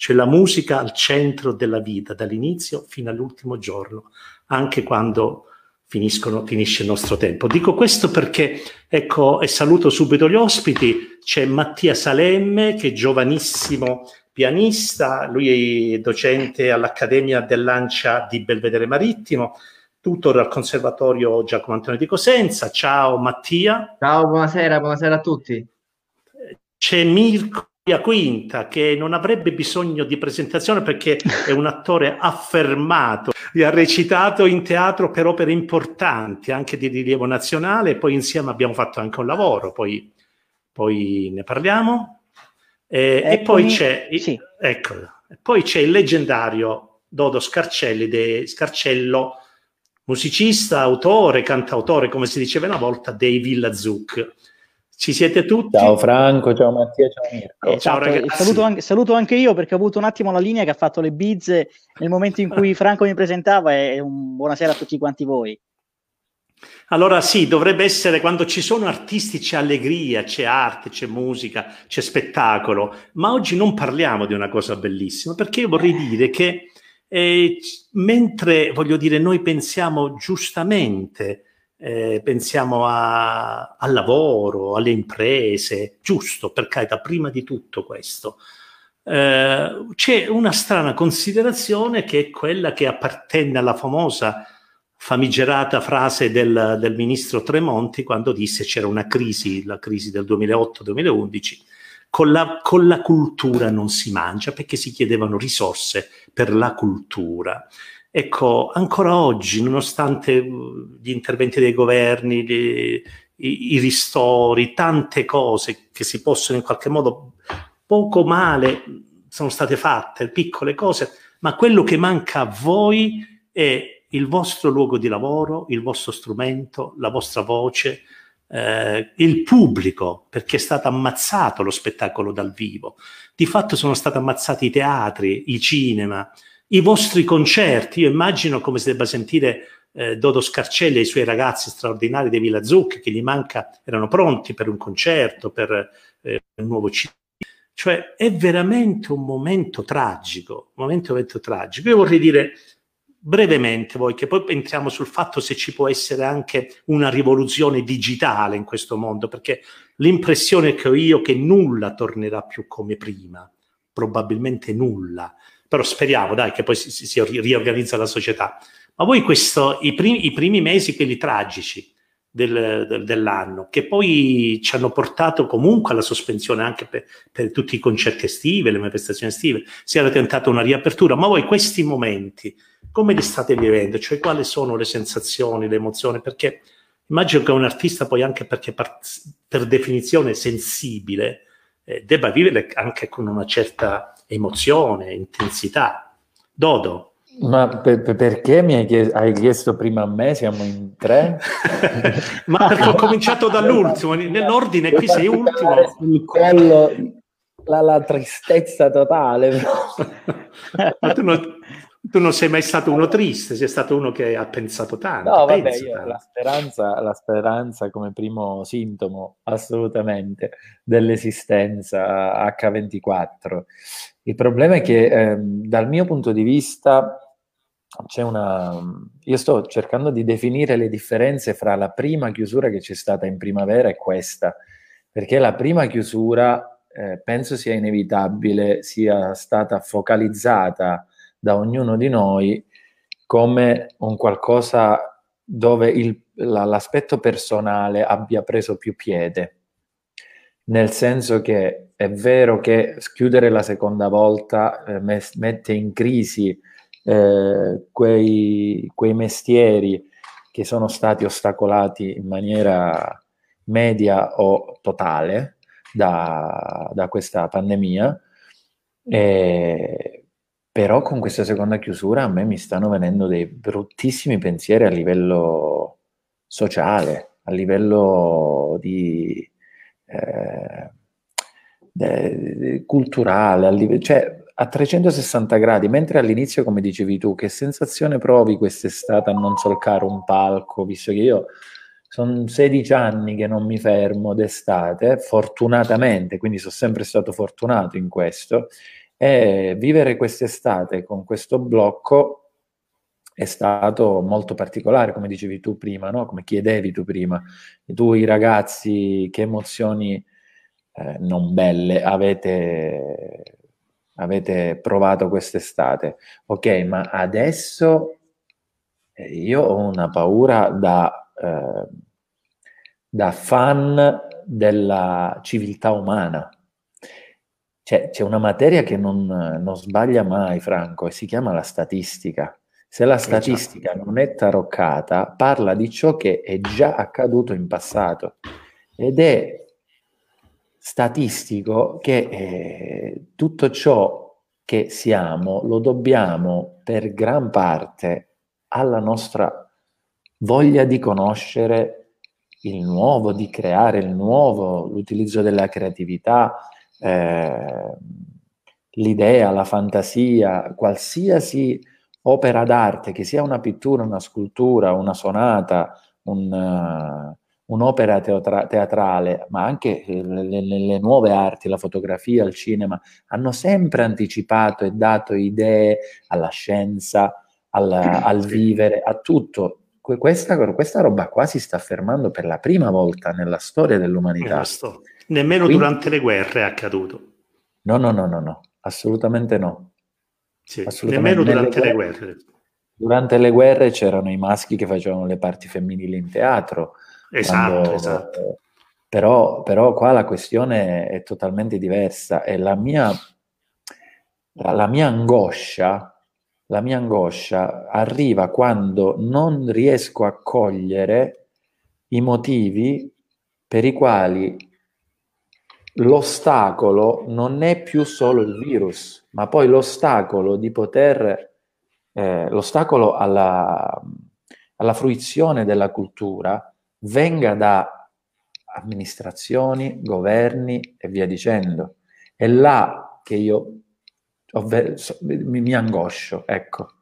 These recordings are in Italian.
cioè la musica al centro della vita, dall'inizio fino all'ultimo giorno, anche quando finisce il nostro tempo. Dico questo perché, ecco, e saluto subito gli ospiti, c'è Mattia Salemme, che è giovanissimo pianista, lui è docente all'Accademia dell'Ancia di Belvedere Marittimo, tutor al Conservatorio Giacomo Antonio di Cosenza. Ciao Mattia. Ciao, buonasera, buonasera a tutti. C'è Mirko Quinta che non avrebbe bisogno di presentazione perché è un attore affermato, ha recitato in teatro per opere importanti anche di rilievo nazionale, poi insieme abbiamo fatto anche un lavoro, poi, poi ne parliamo. Eh, e poi c'è, sì. ecco, poi c'è il leggendario Dodo Scarcelli, de, Scarcello, musicista, autore, cantautore, come si diceva una volta, dei Villa Zuc ci siete tutti? Ciao Franco, ciao Mattia, ciao Mirko. Eh, ciao ragazzi. Saluto anche, saluto anche, io perché ho avuto un attimo la linea che ha fatto le bizze nel momento in cui Franco mi presentava e un buonasera a tutti quanti voi. Allora sì, dovrebbe essere quando ci sono artisti c'è allegria, c'è arte, c'è musica, c'è spettacolo, ma oggi non parliamo di una cosa bellissima perché io vorrei dire che eh, mentre voglio dire noi pensiamo giustamente eh, pensiamo a, al lavoro, alle imprese, giusto, per carità, prima di tutto questo. Eh, c'è una strana considerazione che è quella che appartenne alla famosa famigerata frase del, del ministro Tremonti quando disse c'era una crisi, la crisi del 2008-2011, con la, con la cultura non si mangia perché si chiedevano risorse per la cultura. Ecco, ancora oggi, nonostante uh, gli interventi dei governi, i, i, ristori, tante cose che si possono in qualche modo poco male sono state fatte, piccole cose, ma quello che manca a voi è il vostro luogo di lavoro, il vostro strumento, la vostra voce, eh, il pubblico, perché è stato ammazzato lo spettacolo dal vivo. Di fatto sono stati ammazzati i teatri, i cinema, i vostri concerti. Io immagino come si debba sentire eh, Dodo Scarcelli e i suoi ragazzi straordinari dei Villa Zucchi che gli manca, erano pronti per un concerto, per eh, un nuovo CD. Cioè è veramente un momento tragico, un momento, momento tragico. Io vorrei dire brevemente voi che poi entriamo sul fatto se ci può essere anche una rivoluzione digitale in questo mondo, perché l'impressione che ho io è che nulla tornerà più come prima, probabilmente nulla però speriamo dai che poi si, si riorganizza la società. Ma voi questo, i, primi, i primi mesi, quelli tragici del, del, dell'anno, che poi ci hanno portato comunque alla sospensione anche per, per tutti i concerti estivi, le manifestazioni estive, si era tentata una riapertura, ma voi questi momenti come li state vivendo? Cioè quali sono le sensazioni, le emozioni? Perché immagino che un artista poi anche perché per, per definizione sensibile eh, debba vivere anche con una certa emozione, intensità. Dodo. Ma per, perché mi hai chiesto, hai chiesto, prima a me? Siamo in tre? Ma perché ho cominciato dall'ultimo, nell'ordine qui sei ultimo. Sul collo la, la tristezza totale. Ma tu non, tu non, sei mai stato uno triste, sei stato uno che ha pensato tanto. No, vabbè, io, tanto. La, speranza, la speranza come primo sintomo assolutamente dell'esistenza H24. Il problema è che ehm, dal mio punto di vista c'è una... Io sto cercando di definire le differenze fra la prima chiusura che c'è stata in primavera e questa, perché la prima chiusura eh, penso sia inevitabile, sia stata focalizzata da ognuno di noi come un qualcosa dove il, la, l'aspetto personale abbia preso più piede. Nel senso che è vero che chiudere la seconda volta eh, mes- mette in crisi eh, quei, quei, mestieri che sono stati ostacolati in maniera media o totale da, da questa pandemia, eh, però con questa seconda chiusura a me mi stanno venendo dei bruttissimi pensieri a livello sociale, a livello di eh, culturale, a livello, cioè a 360 gradi, mentre all'inizio, come dicevi tu, che sensazione provi quest'estate a non solcare un palco, visto che io sono 16 anni che non mi fermo d'estate, fortunatamente, quindi sono sempre stato fortunato in questo, E vivere quest'estate con questo blocco è stato molto particolare, come dicevi tu prima, no? come chiedevi tu prima. Tu, i ragazzi, che emozioni eh, non belle avete, avete provato quest'estate? Ok, ma adesso eh, io ho una paura da, eh, da fan della civiltà umana c'è, c'è una materia che non, non, sbaglia mai, Franco, e si chiama la statistica. Se la esatto. statistica non è taroccata, parla di ciò che è già accaduto in passato ed è statistico che eh, tutto ciò che siamo lo dobbiamo per gran parte alla nostra voglia di conoscere il nuovo, di creare il nuovo, l'utilizzo della creatività, eh, l'idea, la fantasia, qualsiasi opera d'arte, che sia una pittura, una scultura, una sonata, un, uh, un'opera teatra- teatrale, ma anche le, le, le, nuove arti, la fotografia, il cinema, hanno sempre anticipato e dato idee alla scienza, al, al vivere, a tutto. Questa, questa, roba qua si sta affermando per la prima volta nella storia dell'umanità. Questo. Nemmeno Quindi, durante le guerre è accaduto. No, no, no, no, no, assolutamente no. Sì, assolutamente. Nemmeno durante le guerre, guerre. Durante le guerre c'erano i maschi che facevano le parti femminili in teatro. Esatto, quando, esatto. Però, però, qua la questione è totalmente diversa e la mia, la, la mia angoscia la mia angoscia arriva quando non riesco a cogliere i motivi per i quali l'ostacolo non è più solo il virus, ma poi l'ostacolo di poter, eh, l'ostacolo alla, alla fruizione della cultura venga da amministrazioni, governi e via dicendo. È là che io ovvero, mi, mi angoscio, ecco.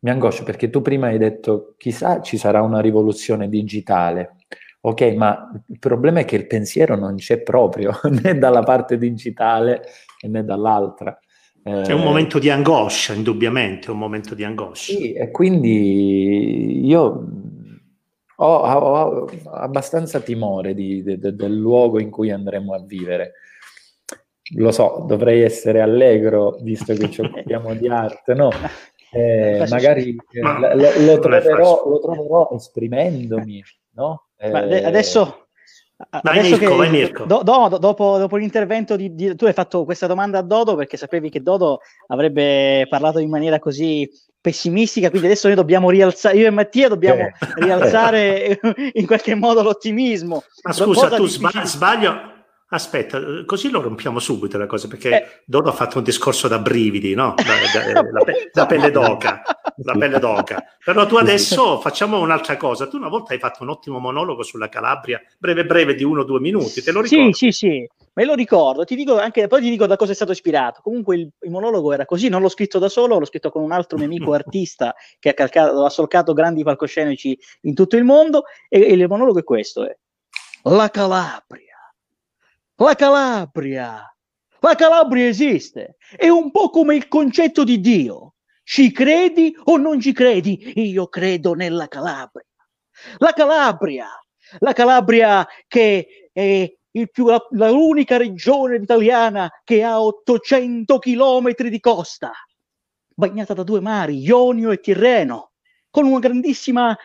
Mi angoscio perché tu prima hai detto chissà ci sarà una rivoluzione digitale. Ok, ma il problema è che il pensiero non c'è proprio né dalla parte digitale né dall'altra. C'è un momento di angoscia, indubbiamente, un momento di angoscia. Sì, e quindi io ho, ho abbastanza timore di, de, de, del luogo in cui andremo a vivere. Lo so, dovrei essere allegro, visto che ci occupiamo di arte, no? Eh, magari eh, lo, lo, troverò, lo troverò esprimendomi, no? Eh, adesso, vai adesso Mirko, che, Mirko. Do, do, dopo, dopo, l'intervento di, di, tu hai fatto questa domanda a Dodo perché sapevi che Dodo avrebbe parlato in maniera così pessimistica, quindi adesso noi dobbiamo rialzare, io e Mattia dobbiamo eh. rialzare in qualche modo l'ottimismo. Ma scusa, tu sbagli, sbaglio, Aspetta, così lo rompiamo subito la cosa, perché eh. Dodo ha fatto un discorso da brividi, no? Da, da, la, la, pelle d'oca, la pelle d'oca. Però tu adesso facciamo un'altra cosa. Tu una volta hai fatto un ottimo monologo sulla Calabria, breve breve di uno o due minuti, te lo ricordo? Sì, sì, sì, me lo ricordo. Ti dico anche, poi ti dico da cosa è stato ispirato. Comunque il, il monologo era così, non l'ho scritto da solo, l'ho scritto con un altro mio amico artista che ha, calcato, ha solcato grandi palcoscenici in tutto il mondo e, e il monologo è questo. È, la Calabria la Calabria. La Calabria esiste. È un po' come il concetto di Dio. Ci credi o non ci credi? Io credo nella Calabria. La Calabria, la Calabria che è più, la, la, l'unica regione italiana che ha 800 chilometri di costa, bagnata da due mari, Ionio e Tirreno, con una grandissima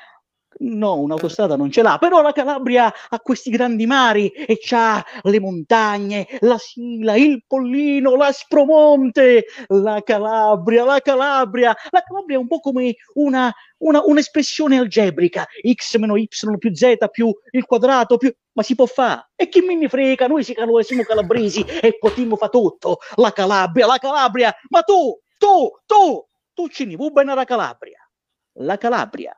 No, un'autostrada non ce l'ha, però la Calabria ha questi grandi mari e c'ha le montagne, la Sila, il Pollino, l'Aspromonte, la Calabria, la Calabria. La Calabria è un po' come una, una, un'espressione algebrica, x meno y più z più il quadrato più... Ma si può fare. E chi ne frega, noi siamo calabresi e potremmo fare tutto. La Calabria, la Calabria. Ma tu, tu, tu, tu ci ne vuoi bene la Calabria. La Calabria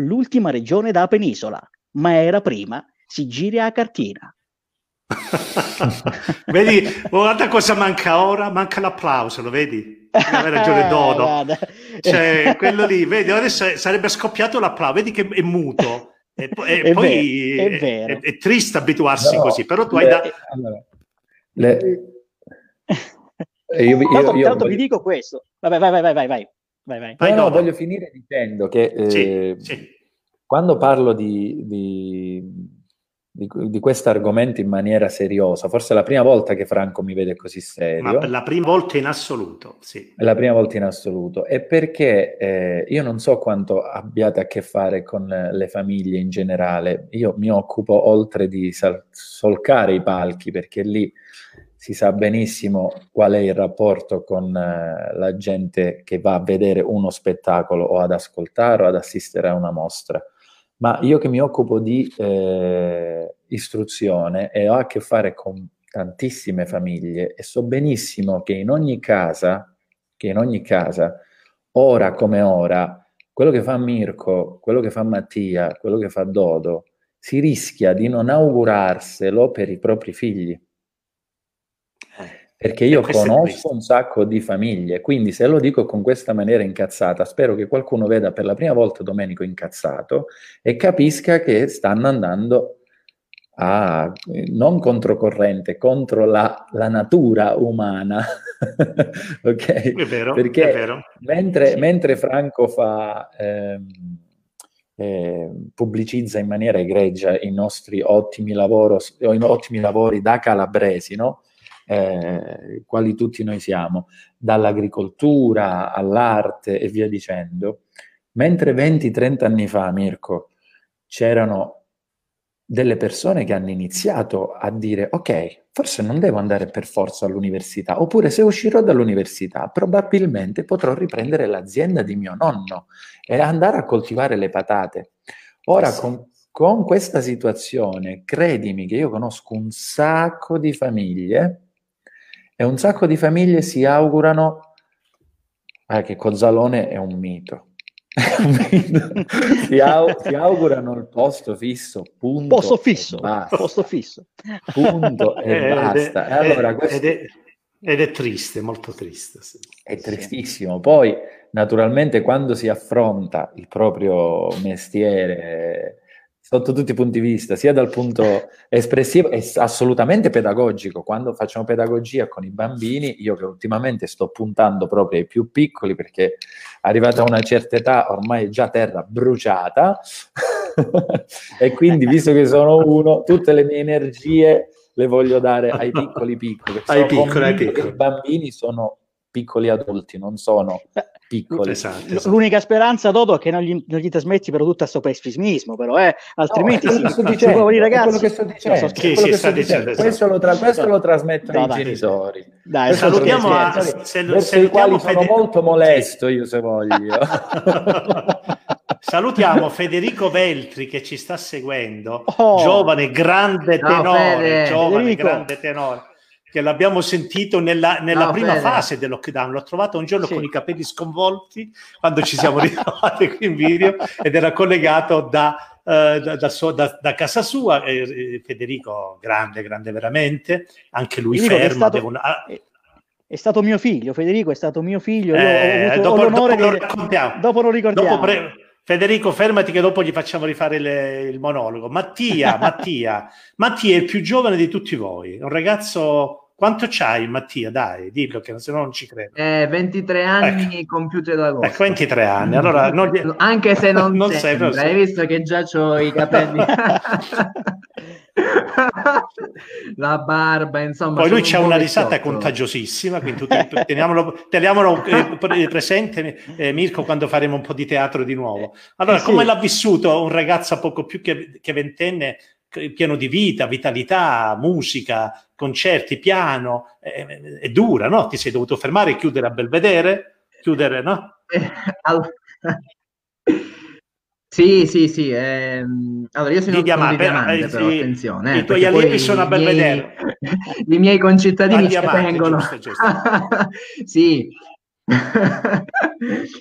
l'ultima regione da penisola, ma era prima Sigiria a Cartina. vedi, guarda cosa manca ora, manca l'applauso, lo vedi? Aveva ragione Dodo. cioè, quello lì, vedi, adesso sarebbe scoppiato l'applauso, vedi che è muto. E, e è poi vero, è, vero. È, è, triste abituarsi no, così, però tu le, hai da... Allora, le, io, io, tanto, io, tanto vi dico questo. Vabbè, vai, vai, vai, vai, vai. vai, vai. No, no, voglio finire dicendo che eh, sì, sì. quando parlo di, di, di, di questo argomento in maniera seriosa, forse è la prima volta che Franco mi vede così serio. Ma la prima volta in assoluto, sì. È la prima volta in assoluto. E perché eh, io non so quanto abbiate a che fare con le famiglie in generale. Io mi occupo oltre di sal- solcare i palchi, perché lì si sa benissimo qual è il rapporto con eh, la gente che va a vedere uno spettacolo o ad ascoltare o ad assistere a una mostra. Ma io che mi occupo di eh, istruzione e ho a che fare con tantissime famiglie e so benissimo che in ogni casa, che in ogni casa, ora come ora, quello che fa Mirko, quello che fa Mattia, quello che fa Dodo, si rischia di non augurarselo per i propri figli perché io conosco un sacco di famiglie, quindi se lo dico con questa maniera incazzata, spero che qualcuno veda per la prima volta Domenico incazzato e capisca che stanno andando a, non controcorrente, contro la, la natura umana. ok? È vero, perché è vero. Mentre, sì. mentre Franco fa... Ehm, eh, pubblicizza in maniera egregia i nostri ottimi, lavoro, ottimi lavori da calabresi, no? Eh, quali tutti noi siamo, dall'agricoltura all'arte e via dicendo, mentre 20-30 anni fa, Mirko, c'erano delle persone che hanno iniziato a dire ok, forse non devo andare per forza all'università, oppure se uscirò dall'università probabilmente potrò riprendere l'azienda di mio nonno e andare a coltivare le patate. Ora con, con questa situazione, credimi che io conosco un sacco di famiglie e un sacco di famiglie si augurano eh, che Cozzalone è un mito. si, au- si, augurano il posto fisso, punto. Posto fisso, posto fisso. Punto e ed basta. È, allora, questo... ed, è, ed, è, triste, molto triste. Sì. È tristissimo. Poi, naturalmente, quando si affronta il proprio mestiere sotto tutti i punti di vista, sia dal punto espressivo e assolutamente pedagogico. Quando facciamo pedagogia con i bambini, io che ultimamente sto puntando proprio ai più piccoli perché arrivata a una certa età ormai è già terra bruciata e quindi visto che sono uno, tutte le mie energie le voglio dare ai piccoli piccoli. Ai piccoli, ai piccoli. I bambini sono piccoli adulti, non sono piccoli. Esatto, esatto. L'unica speranza, Dodo, è che non gli, non gli trasmetti però tutto questo pessimismo, però, eh? altrimenti no, sì, dicendo, sì, ragazzi, quello che sto dicendo, so, che che sto dicendo. Esatto. Questo, lo tra- questo lo trasmettono no, i dai, genitori. Dai, salutiamo a, se, verso i quali Fede... sono molto molesto io se voglio. Salutiamo Federico Veltri che ci sta seguendo, oh. giovane, grande tenore, no, giovane, Federico. grande tenore che l'abbiamo sentito nella, nella no, prima bene. fase del lockdown. L'ho trovato un giorno sì. con i capelli sconvolti quando ci siamo ritrovati qui in video ed era collegato da, uh, da, da, so, da casa sua. Eh, Federico, grande, grande veramente, anche lui Federico fermo. È stato, una... è stato, mio figlio, Federico è stato mio figlio. Io eh, avuto dopo, dopo, di... lo raccontiamo. dopo lo ricordiamo. Dopo pre... Federico, fermati che dopo gli facciamo rifare le, il monologo. Mattia, Mattia, Mattia è il più giovane di tutti voi, un ragazzo quanto c'hai, Mattia? Dai, dillo che se no non ci credo. Eh, 23 anni ecco. compiuti da agosto. Ecco, 23 anni. Allora, gli... Anche se non, non sembra, sei, hai visto che già ho i capelli. la barba, insomma. Poi lui c'ha un una risata contagiosissima, quindi tutti, teniamolo, teniamolo eh, presente, eh, Mirko, quando faremo un po' di teatro di nuovo. Allora, eh sì. come l'ha vissuto un ragazzo poco più che, che ventenne pieno di vita, vitalità, musica, concerti, piano, è, è, dura, no? Ti sei dovuto fermare e chiudere a Belvedere, chiudere, no? Eh. Sì, sì, sì. Ehm... Allora, io sono di diamante, di diamante, però, sì, attenzione. Eh, I tuoi allievi sono a Belvedere. I miei concittadini ci vengono. Giusto, giusto. sì.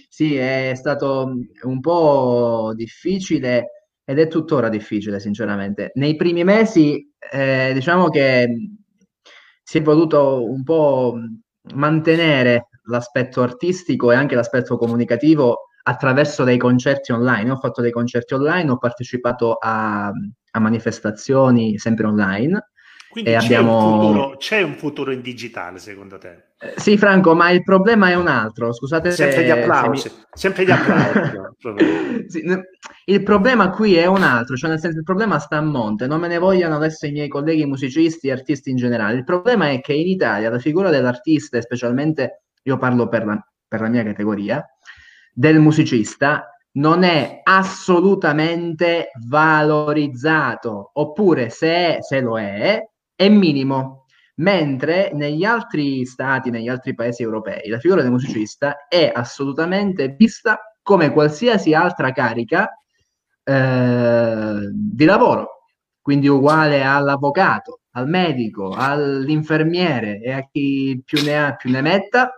sì, è stato un po' difficile ed è tuttora difficile, sinceramente. Nei primi mesi, eh, diciamo che si è voluto un po' mantenere l'aspetto artistico e anche l'aspetto comunicativo attraverso dei concerti online. Ho fatto dei concerti online, ho partecipato a, a manifestazioni sempre online Quindi c'è, abbiamo... un futuro, c'è, un futuro, in digitale, secondo te? Eh, sì, Franco, ma il problema è un altro. Scusate sempre se... Gli applausi, mi... Sempre gli applausi. sì, il problema qui è un altro, cioè nel senso il problema sta a monte. Non me ne vogliano adesso i miei colleghi musicisti e artisti in generale. Il problema è che in Italia la figura dell'artista, specialmente io parlo per la, per la mia categoria, del musicista, non è assolutamente valorizzato, oppure se, se lo è, è minimo, mentre negli altri stati, negli altri paesi europei, la figura del musicista è assolutamente vista come qualsiasi altra carica eh, di lavoro, quindi uguale all'avvocato, al medico, all'infermiere e a chi più ne ha più ne metta,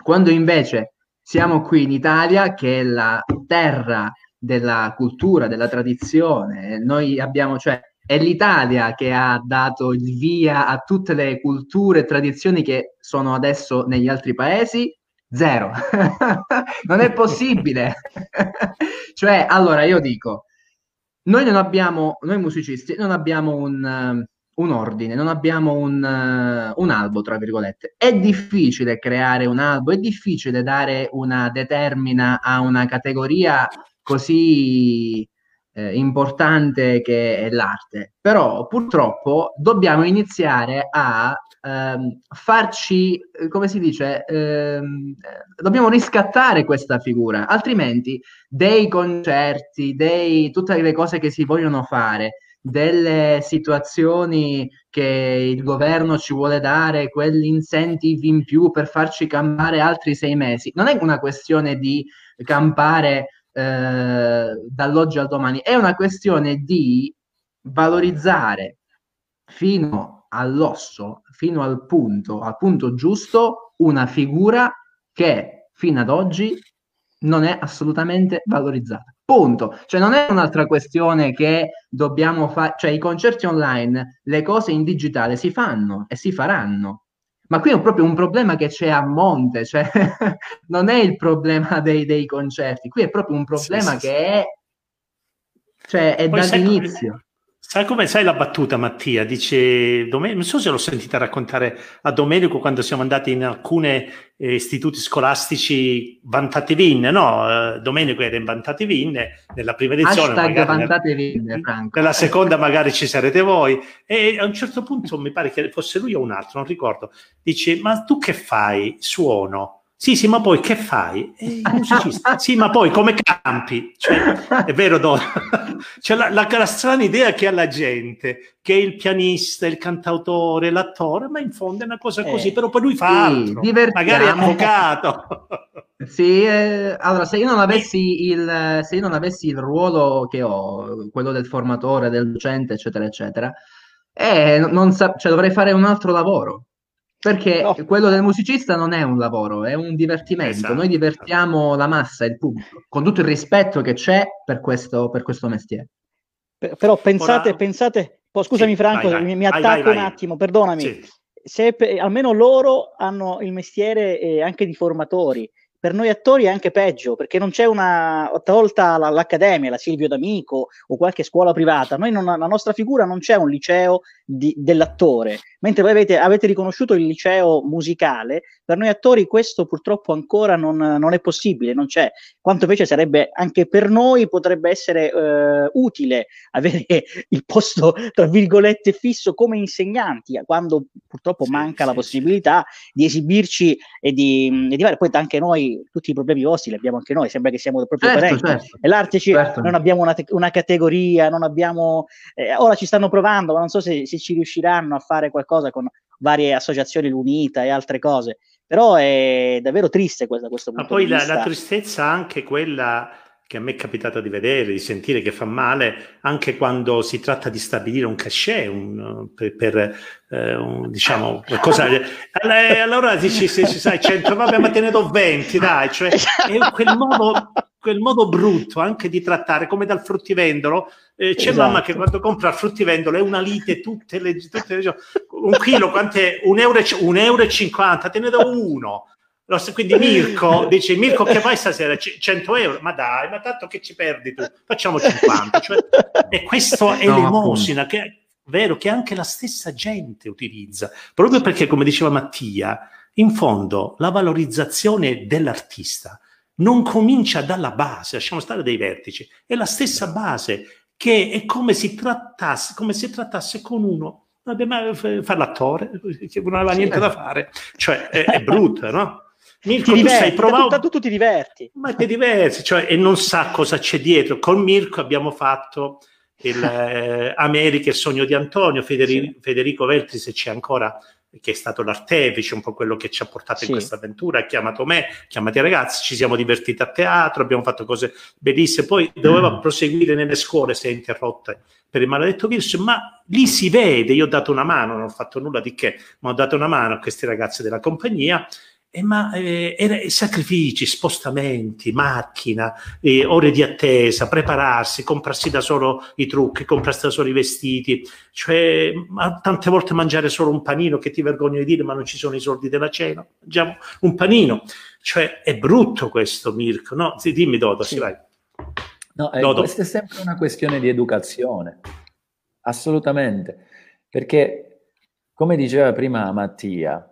quando invece siamo qui in Italia, che è la terra della cultura, della tradizione, noi abbiamo, cioè, è l'Italia che ha dato il via a tutte le culture e tradizioni che sono adesso negli altri paesi? Zero. non è possibile. cioè, allora io dico, noi non abbiamo, noi musicisti, non abbiamo un, uh, un ordine, non abbiamo un, uh, un, albo, tra virgolette. È difficile creare un albo, è difficile dare una determina a una categoria così eh, importante che è l'arte, però purtroppo dobbiamo iniziare a ehm, farci, eh, come si dice, ehm, dobbiamo riscattare questa figura, altrimenti dei concerti, dei, tutte le cose che si vogliono fare, delle situazioni che il governo ci vuole dare, quegli incentivi in più per farci campare altri sei mesi. Non è una questione di campare eh, dall'oggi al domani, è una questione di valorizzare fino all'osso, fino al punto, al punto giusto, una figura che fino ad oggi non è assolutamente valorizzata. Punto. Cioè non è un'altra questione che dobbiamo fare, cioè i concerti online, le cose in digitale si fanno e si faranno. Ma qui è proprio un problema che c'è a monte, cioè non è il problema dei, dei, concerti, qui è proprio un problema sì, sì, che è, cioè, è dall'inizio. Sai come sai la battuta, Mattia? Dice, non so se l'ho sentita raccontare a Domenico quando siamo andati in alcuni eh, istituti scolastici Vantate Vinne, no? Eh, Domenico era in Vantate Vinne, nella prima edizione. Hashtag Vantate Vinne, Franco. Nella seconda magari ci sarete voi. E a un certo punto, mi pare che fosse lui o un altro, non ricordo, dice, ma tu che fai? Suono. Sì, sì, ma poi che fai? Eh, sì, ma poi come campi? Cioè, è vero, Don? C'è la, la, la, strana idea che ha la gente, che il pianista, il cantautore, l'attore, ma in fondo è una cosa così, eh, però poi lui fa sì, altro, magari è avvocato. sì, eh, allora se io, non avessi il, se io non avessi il ruolo che ho, quello del formatore, del docente, eccetera, eccetera, eh, non sa- cioè, dovrei fare un altro lavoro perché no. quello del musicista non è un lavoro, è un divertimento. Esatto. Noi divertiamo la massa, il pubblico, con tutto il rispetto che c'è per questo, per questo mestiere. Per, però pensate, Ora... pensate, oh, scusami sì, Franco, vai, vai. mi, mi attacco vai, un attimo, perdonami. Sì. Se almeno loro hanno il mestiere eh, anche di formatori, per noi attori è anche peggio, perché non c'è una, tolta l'accademia, la Silvio D'Amico o qualche scuola privata, noi non, la nostra figura non c'è un liceo di, dell'attore, mentre voi avete, avete, riconosciuto il liceo musicale, per noi attori questo purtroppo ancora non, non, è possibile, non c'è, quanto invece sarebbe anche per noi potrebbe essere eh, utile avere il posto, tra virgolette, fisso come insegnanti, quando purtroppo manca sì, la possibilità sì. di esibirci e di, e di fare, poi anche noi tutti i problemi vostri li abbiamo anche noi, sembra che siamo proprio certo, parenti. Certo. E l'arte ci, certo. non abbiamo una, te- una categoria, non abbiamo... Eh, ora ci stanno provando, ma non so se, se, ci riusciranno a fare qualcosa con varie associazioni, l'Unita e altre cose. Però è davvero triste questo, questo punto ma poi la, la tristezza anche quella che a me è capitato di vedere, di sentire che fa male anche quando si tratta di stabilire un cachet un, per, per eh, un, diciamo qualcosa. allora dici, se ci sai 100, vabbè, ma te ne do 20, dai, cioè è quel modo, quel modo brutto anche di trattare come dal fruttivendolo. Eh, c'è esatto. mamma che quando compra il fruttivendolo è una lite tutte le, tutte le un chilo, quant'è? Un euro, un euro e 50, te ne do uno quindi Mirko dice Mirko che fai stasera? 100 euro? Ma dai ma tanto che ci perdi tu? Facciamo 50 cioè, e questo è no, l'emosina che, vero, che anche la stessa gente utilizza, proprio perché, come diceva Mattia, in fondo la valorizzazione dell'artista non comincia dalla base, lasciamo stare dei vertici, è la stessa base che è come si trattasse, come se trattasse con uno, vabbè, ma fa l'attore, che non aveva niente da fare, cioè è, è brutto, no? Mirko, ti diverti, tu sei provato... Tanto tu ti diverti. Ma ti diverti, cioè, e non sa cosa c'è dietro. Con Mirko abbiamo fatto il eh, America, il sogno di Antonio, Federico, sì. Federico Veltri, se c'è ancora, che è stato l'artefice, un po' quello che ci ha portato sì. in questa avventura, ha chiamato me, ha chiamato i ragazzi, ci siamo divertiti a teatro, abbiamo fatto cose bellissime, poi doveva mm. proseguire nelle scuole, si è interrotta per il maledetto virus, ma lì si vede, io ho dato una mano, non ho fatto nulla di che, ma ho dato una mano a questi ragazzi della compagnia eh, ma eh, era, sacrifici, spostamenti, macchina, eh, ore di attesa, prepararsi, comprarsi da solo i trucchi, comprarsi da solo i vestiti, cioè tante volte mangiare solo un panino che ti vergogno di dire ma non ci sono i soldi della cena, mangiamo un panino, cioè è brutto questo Mirko, no? Dimmi Dodo, sì. vai. No, eh, Dodo. questa è sempre una questione di educazione, assolutamente, perché come diceva prima Mattia,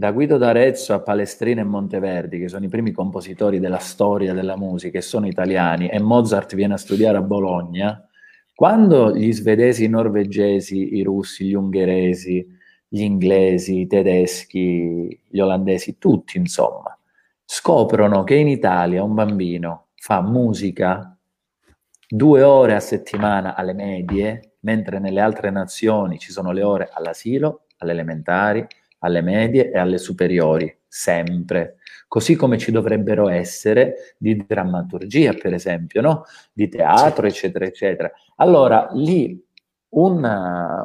da Guido d'Arezzo a Palestrina e Monteverdi, che sono i primi compositori della storia della musica e sono italiani, e Mozart viene a studiare a Bologna, quando gli svedesi, i norvegesi, i russi, gli ungheresi, gli inglesi, i tedeschi, gli olandesi, tutti insomma, scoprono che in Italia un bambino fa musica due ore a settimana alle medie, mentre nelle altre nazioni ci sono le ore all'asilo, alle elementari, alle medie e alle superiori, sempre. Così come ci dovrebbero essere di drammaturgia, per esempio, no? di teatro, eccetera, eccetera. Allora, lì un,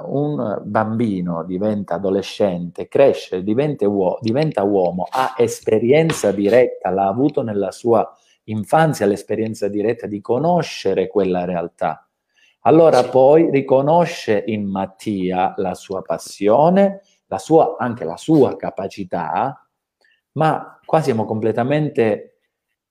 un, bambino diventa adolescente, cresce, diventa, uo- diventa, uomo, ha esperienza diretta, l'ha avuto nella sua infanzia l'esperienza diretta di conoscere quella realtà. Allora poi riconosce in Mattia la sua passione, la sua, anche la sua capacità, ma qua siamo completamente...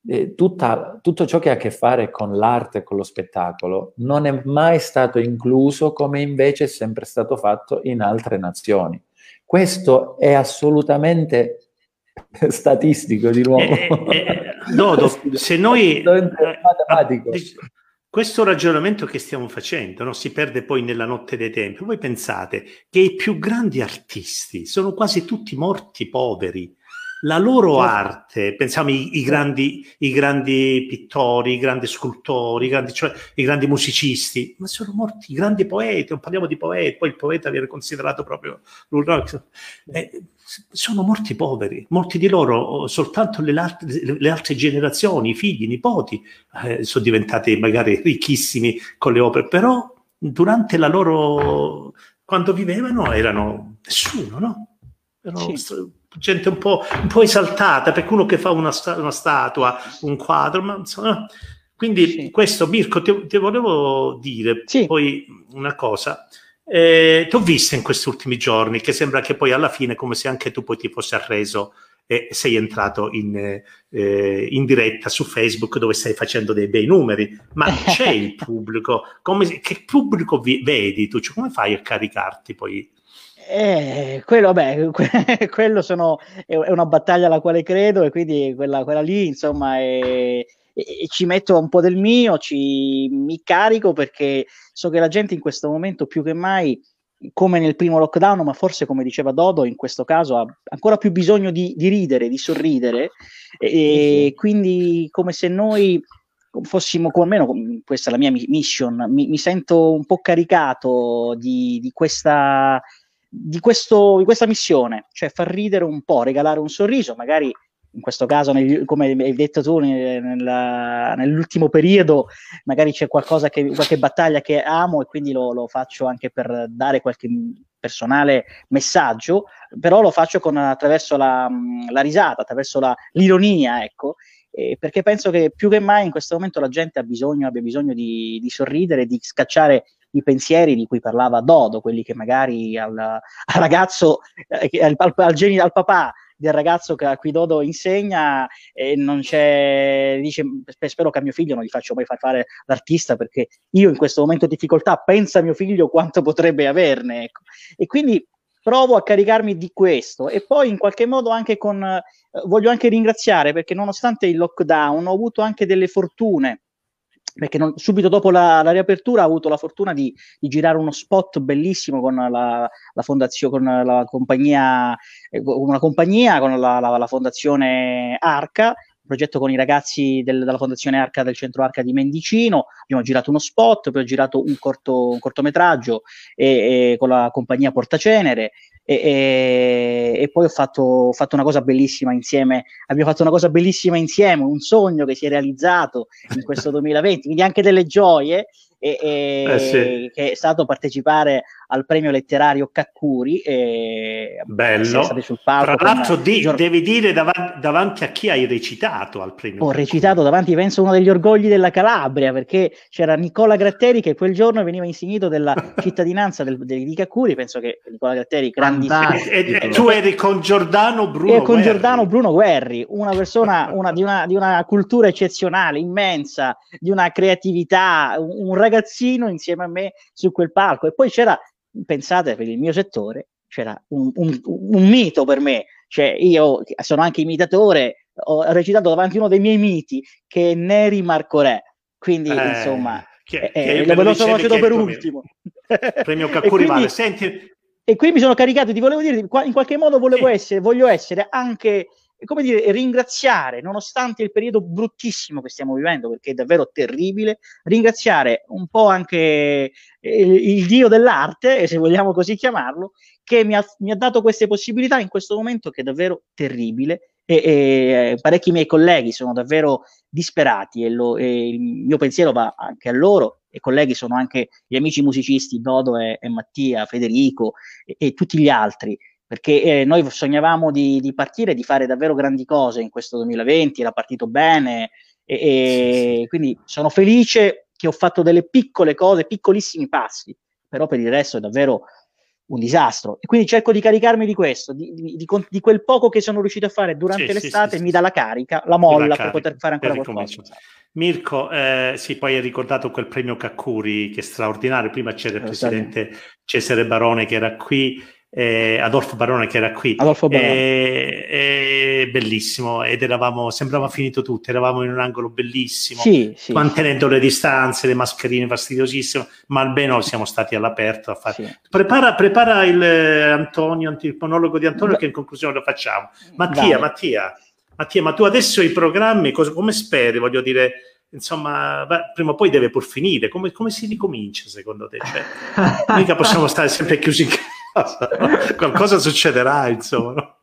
Eh, tutta, tutto ciò che ha a che fare con l'arte e con lo spettacolo non è mai stato incluso come invece è sempre stato fatto in altre nazioni. Questo è assolutamente statistico di nuovo. Eh, eh, eh Dodo, se noi... Eh, matematico. Questo ragionamento che stiamo facendo no? si perde poi nella notte dei tempi. Voi pensate che i più grandi artisti sono quasi tutti morti poveri. La loro arte, pensiamo i, i, grandi, i, grandi, pittori, i grandi scultori, i grandi, cioè, i grandi musicisti, ma sono morti i grandi poeti, non parliamo di poeti, poi il poeta viene considerato proprio eh, sono morti poveri, molti di loro, oh, soltanto le, le altre generazioni, i figli, i nipoti, eh, sono diventati magari ricchissimi con le opere, però durante la loro, quando vivevano, erano nessuno, no? Erano sì. gente un po', un po', esaltata, perché uno che fa una, una statua, un quadro, ma insomma... Quindi sì. questo, Mirko, ti, ti volevo dire sì. poi una cosa. Eh, ti ho visto in questi ultimi giorni che sembra che poi alla fine, come se anche tu poi ti fossi arreso e sei entrato in, eh, in, diretta su Facebook dove stai facendo dei bei numeri, ma c'è il pubblico, come, che pubblico vi, vedi tu? Cioè, come fai a caricarti poi? Eh, quello, vabbè, quello sono, è, una battaglia alla quale credo e quindi quella, quella lì, insomma, è, e, ci metto un po' del mio, ci, mi carico perché so che la gente in questo momento più che mai, come nel primo lockdown, ma forse come diceva Dodo, in questo caso ha ancora più bisogno di, di ridere, di sorridere, e, e quindi come se noi fossimo, almeno questa è la mia mission, mi, mi sento un po' caricato di, di questa di, questo, di, questa missione, cioè far ridere un po', regalare un sorriso, magari in questo caso, nel, come hai detto tu, nella, nell'ultimo periodo magari c'è qualcosa che, qualche battaglia che amo e quindi lo, lo, faccio anche per dare qualche personale messaggio, però lo faccio con, attraverso la, la, risata, attraverso la, l'ironia, ecco, eh, perché penso che più che mai in questo momento la gente ha bisogno, abbia bisogno di, di sorridere, di scacciare i pensieri di cui parlava Dodo, quelli che magari al, al ragazzo, eh, al, al, al, al, papà del ragazzo a cui Dodo insegna e non c'è, dice spero che a mio figlio non gli faccio mai far fare l'artista perché io in questo momento di difficoltà pensa a mio figlio quanto potrebbe averne. Ecco. E quindi provo a caricarmi di questo e poi in qualche modo anche con, eh, voglio anche ringraziare perché nonostante il lockdown ho avuto anche delle fortune perché non, subito dopo la, la, riapertura ho avuto la fortuna di, di girare uno spot bellissimo con la, la fondazione, con la compagnia, eh, una compagnia, con la, la fondazione Arca, progetto con i ragazzi del, della Fondazione Arca del Centro Arca di Mendicino, abbiamo girato uno spot, poi ho girato un, corto, un cortometraggio e, e con la compagnia Portacenere e, e, e poi ho fatto, ho fatto, una cosa bellissima insieme, abbiamo fatto una cosa bellissima insieme, un sogno che si è realizzato in questo 2020, quindi anche delle gioie e, eh sì. che è stato partecipare al premio letterario Caccuri. E Bello. Sul palco Tra l'altro, di, Gior- devi dire davanti, davanti, a chi hai recitato al premio. Ho Caccuri. recitato davanti, penso, uno degli orgogli della Calabria, perché c'era Nicola Gratteri che quel giorno veniva insignito della cittadinanza del, del, di Caccuri. Penso che Nicola Gratteri, grandissimo. E, e, tu eri con Giordano Bruno e con Guerri. Giordano Bruno Guerri, una persona una, di, una, di, una, cultura eccezionale, immensa, di una creatività, un, un ragazzino insieme a me su quel palco. E poi c'era pensate per il mio settore c'era un, un, un mito per me, cioè io sono anche imitatore, ho recitato davanti a uno dei miei miti che è Neri Marco Re, quindi eh, insomma che, eh, che me lo sono lasciato per ultimo. Premio Caccuri vale. Senti... E qui mi sono caricato, ti volevo dire, in qualche modo volevo sì. essere, voglio essere anche come dire, ringraziare, nonostante il periodo bruttissimo che stiamo vivendo, perché è davvero terribile, ringraziare un po' anche il, il dio dell'arte, se vogliamo così chiamarlo, che mi ha, mi ha, dato queste possibilità in questo momento che è davvero terribile. E, e parecchi miei colleghi sono davvero disperati e, lo, e, il mio pensiero va anche a loro e colleghi sono anche gli amici musicisti Dodo e, e Mattia, Federico e, tutti gli altri perché eh, noi sognavamo di, di, partire, di fare davvero grandi cose in questo 2020, era partito bene e, e sì, quindi sono felice che ho fatto delle piccole cose, piccolissimi passi, però per il resto è davvero un disastro. E quindi cerco di caricarmi di questo, di, di, di quel poco che sono riuscito a fare durante sì, l'estate, sì, mi dà la carica, la molla la per poter fare ancora qualcosa. Mirko, eh, sì, poi hai ricordato quel premio Caccuri che è straordinario. Prima c'era il presidente Cesare Barone che era qui eh, Adolfo Barone che era qui. Adolfo Barone. Eh, eh, bellissimo ed eravamo, sembrava finito tutto, eravamo in un angolo bellissimo, sì, sì, mantenendo sì. le distanze, le mascherine fastidiosissime, ma almeno siamo stati all'aperto a fare. Prepara, prepara il eh, Antonio, il monologo di Antonio che in conclusione lo facciamo. Mattia, Dai. Mattia, Mattia, ma tu adesso i programmi, cosa, come speri? Voglio dire, insomma, beh, prima o poi deve pur finire. Come, come si ricomincia secondo te? Cioè, mica possiamo stare sempre chiusi in casa qualcosa succederà, insomma.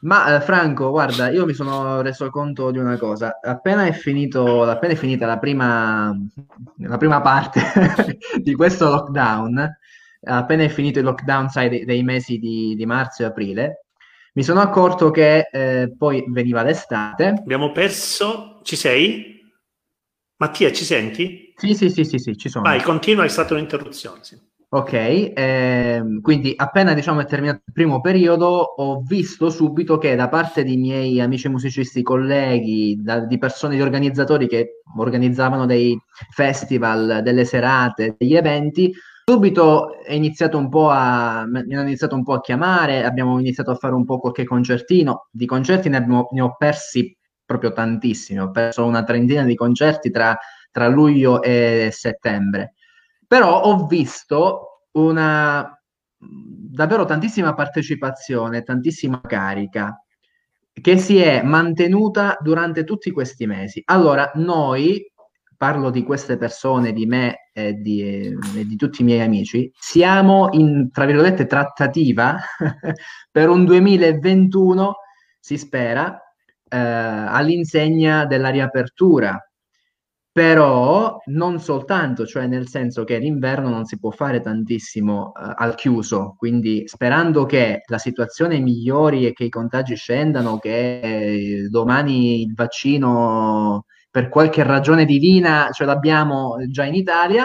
Ma eh, Franco, guarda, io mi sono reso conto di una cosa. Appena è, finito, appena è finita la prima, la prima parte di questo lockdown, appena è finito il lockdown, sai, dei, dei mesi di, di, marzo e aprile, mi sono accorto che eh, poi veniva l'estate. Abbiamo perso. Ci sei? Mattia, ci senti? Sì, sì, sì, sì, sì ci sono. Vai, continua, è stata un'interruzione. Sì. Ok, ehm, quindi appena diciamo è terminato il primo periodo ho visto subito che da parte di miei amici musicisti, colleghi, da, di persone, di organizzatori che organizzavano dei festival, delle serate, degli eventi, subito è iniziato un po' a, mi hanno iniziato un po' a chiamare, abbiamo iniziato a fare un po' qualche concertino, di concerti ne, abbiamo, ne ho persi proprio tantissimi, ho perso una trentina di concerti tra, tra luglio e settembre però ho visto una davvero tantissima partecipazione, tantissima carica che si è mantenuta durante tutti questi mesi. Allora, noi, parlo di queste persone, di me e di, e di tutti i miei amici, siamo in, tra virgolette, trattativa per un 2021, si spera, eh, all'insegna della riapertura però non soltanto, cioè nel senso che l'inverno non si può fare tantissimo uh, al chiuso, quindi sperando che la situazione migliori e che i contagi scendano, che eh, domani il vaccino per qualche ragione divina ce l'abbiamo già in Italia,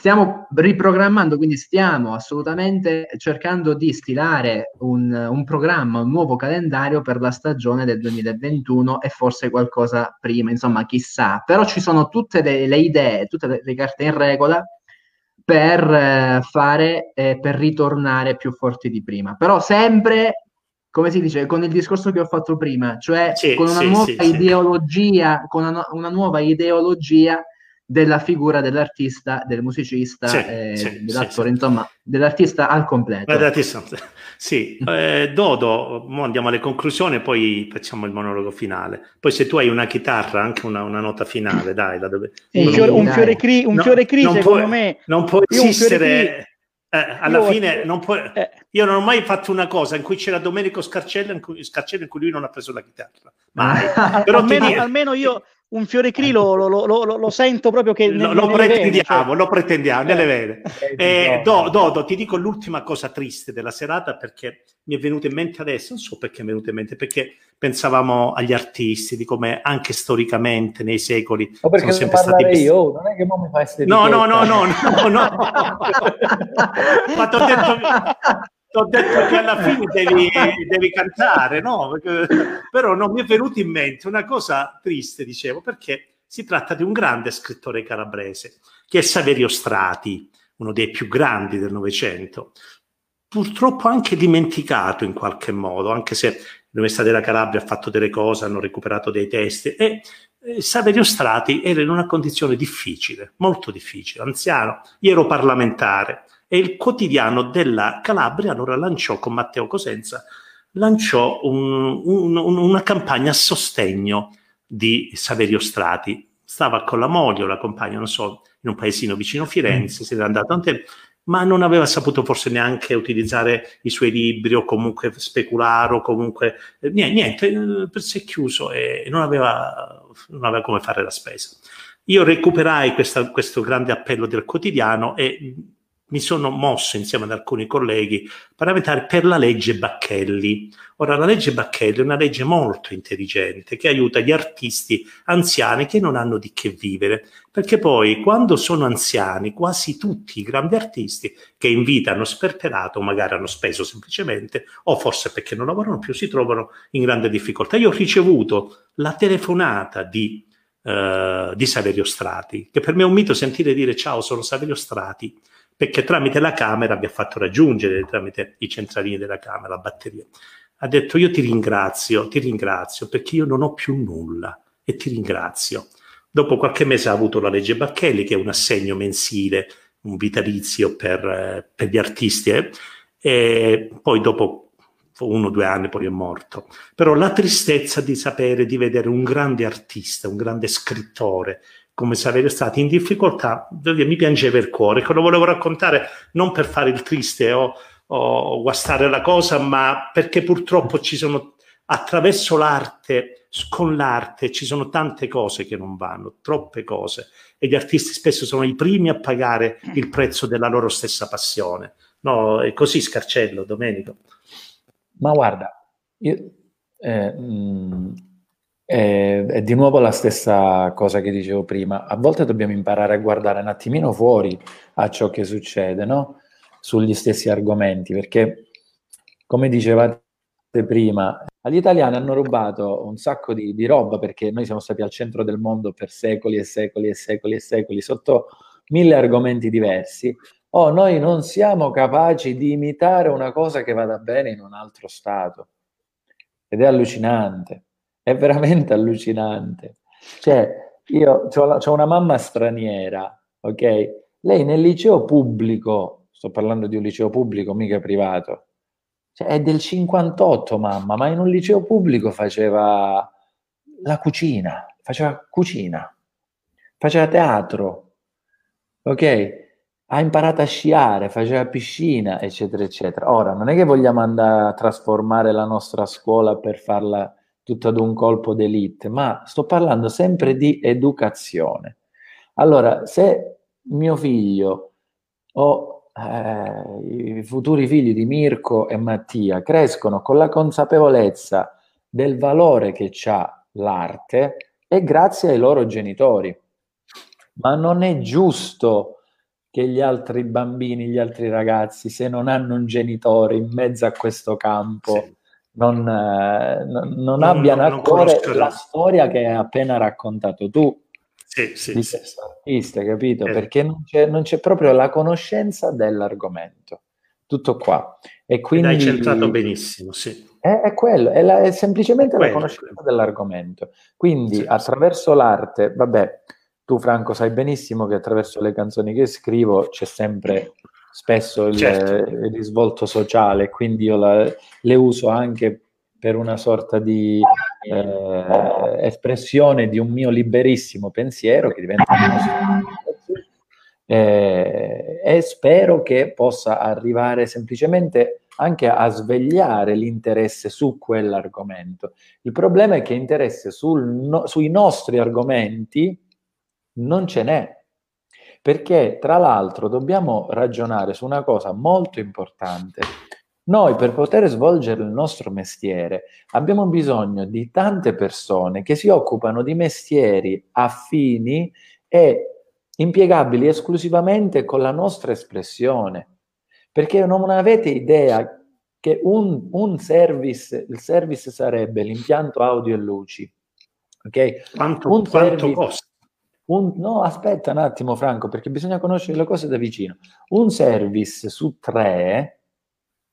stiamo riprogrammando, quindi stiamo assolutamente cercando di stilare un, un, programma, un nuovo calendario per la stagione del 2021 e forse qualcosa prima, insomma, chissà. Però ci sono tutte le, le idee, tutte le, le, carte in regola per eh, fare, eh, per ritornare più forti di prima. Però sempre come si dice, con il discorso che ho fatto prima, cioè sì, con una sì, nuova sì, ideologia, con una, una, nuova ideologia della figura dell'artista, del musicista, sì, eh, sì, dell'attore, sì, insomma, dell'artista al completo. Sì, eh, Dodo, andiamo alle conclusioni e poi facciamo il monologo finale. Poi se tu hai una chitarra, anche una, una nota finale, dai, da dove... un, fiore, un fiore cri, un no, fiore cri secondo può, me... Non può esistere... Eh, alla io, fine non può, eh. io non ho mai fatto una cosa in cui c'era Domenico Scarcella in cui, Scarcella in cui lui non ha preso la chitarra mai. Però almeno, almeno io un fiore cri lo, lo, lo, lo, sento proprio che lo, lo pretendiamo, cioè... lo pretendiamo nelle vene. Eh, do, Dodo, ti dico l'ultima cosa triste della serata perché mi è venuta in mente adesso, non so perché mi è venuta in mente, perché pensavamo agli artisti, di come anche storicamente nei secoli o perché sono sempre stati io, oh, non è che mi fai no, no, no, no, no, no, ma ti ho detto ti ho detto che alla fine devi, devi cantare, no? Però non mi è venuto in mente una cosa triste, dicevo, perché si tratta di un grande scrittore calabrese, che è Saverio Strati, uno dei più grandi del Novecento, purtroppo anche dimenticato in qualche modo, anche se l'Università della Calabria ha fatto delle cose, hanno recuperato dei testi, e Saverio Strati era in una condizione difficile, molto difficile, anziano. Io ero parlamentare, e il quotidiano della Calabria allora lanciò con Matteo Cosenza lanciò un, un, una campagna a sostegno di Saverio Strati. Stava con la moglie o la compagna, non so, in un paesino vicino Firenze, mm. se n'era andato a te, ma non aveva saputo forse neanche utilizzare i suoi libri o comunque speculare o comunque eh, niente, niente eh, si è chiuso e non aveva, non aveva come fare la spesa. Io recuperai questa, questo grande appello del quotidiano e mi sono mosso insieme ad alcuni colleghi parlamentari per la legge Bacchelli. Ora, la legge Bacchelli è una legge molto intelligente che aiuta gli artisti anziani che non hanno di che vivere, perché poi quando sono anziani, quasi tutti i grandi artisti che in vita hanno sperperato, magari hanno speso semplicemente, o forse perché non lavorano più, si trovano in grande difficoltà. Io ho ricevuto la telefonata di, uh, di Saverio Strati, che per me è un mito sentire dire ciao, sono Saverio Strati perché tramite la Camera vi ha fatto raggiungere, tramite i centralini della Camera, la batteria. Ha detto io ti ringrazio, ti ringrazio perché io non ho più nulla e ti ringrazio. Dopo qualche mese ha avuto la legge Bacchelli, che è un assegno mensile, un vitalizio per, eh, per gli artisti, eh? e poi dopo uno o due anni poi è morto. Però la tristezza di sapere, di vedere un grande artista, un grande scrittore, come Saverio Stati in difficoltà, mi piangeva il cuore, che lo volevo raccontare non per fare il triste o, o guastare la cosa, ma perché purtroppo ci sono attraverso l'arte, con l'arte ci sono tante cose che non vanno, troppe cose, e gli artisti spesso sono i primi a pagare il prezzo della loro stessa passione. No, è così Scarcello, Domenico. Ma guarda, io, eh, mh, è, è, di nuovo la stessa cosa che dicevo prima. A volte dobbiamo imparare a guardare un attimino fuori a ciò che succede, no? Sugli stessi argomenti, perché come dicevate prima, agli italiani hanno rubato un sacco di, di roba perché noi siamo stati al centro del mondo per secoli e secoli e secoli e secoli, sotto mille argomenti diversi. Oh, noi non siamo capaci di imitare una cosa che vada bene in un altro stato. Ed è allucinante è veramente allucinante. Cioè, io ho una mamma straniera, ok? Lei nel liceo pubblico, sto parlando di un liceo pubblico, mica privato, cioè è del 58 mamma, ma in un liceo pubblico faceva la cucina, faceva cucina, faceva teatro, ok? Ha imparato a sciare, faceva piscina, eccetera, eccetera. Ora, non è che vogliamo andare a trasformare la nostra scuola per farla tutto ad un colpo d'elite, ma sto parlando sempre di educazione. Allora, se mio figlio o eh, i futuri figli di Mirko e Mattia crescono con la consapevolezza del valore che ha l'arte, è grazie ai loro genitori. Ma non è giusto che gli altri bambini, gli altri ragazzi, se non hanno un genitore in mezzo a questo campo, sì. Non, eh, non, non, abbiano non, a cuore la storia che hai appena raccontato tu. Sì, sì, di questo artista, capito? Eh. Perché non c'è, non c'è, proprio la conoscenza dell'argomento. Tutto qua. E quindi... L'hai centrato benissimo, sì. È, è quello, è, la, è semplicemente quello, la conoscenza dell'argomento. Quindi sì, attraverso l'arte, vabbè, tu Franco sai benissimo che attraverso le canzoni che scrivo c'è sempre spesso il, certo. il risvolto sociale, quindi io la, le uso anche per una sorta di eh, espressione di un mio liberissimo pensiero che diventa eh, e spero che possa arrivare semplicemente anche a svegliare l'interesse su quell'argomento. Il problema è che interesse no, sui nostri argomenti non ce n'è. Perché tra l'altro dobbiamo ragionare su una cosa molto importante. Noi per poter svolgere il nostro mestiere abbiamo bisogno di tante persone che si occupano di mestieri affini e impiegabili esclusivamente con la nostra espressione. Perché non avete idea che un, un service, il service sarebbe l'impianto audio e luci. Ok? Quanto, un quanto service, costa? Un, no, aspetta un attimo, Franco, perché bisogna conoscere le cose da vicino. Un service su tre,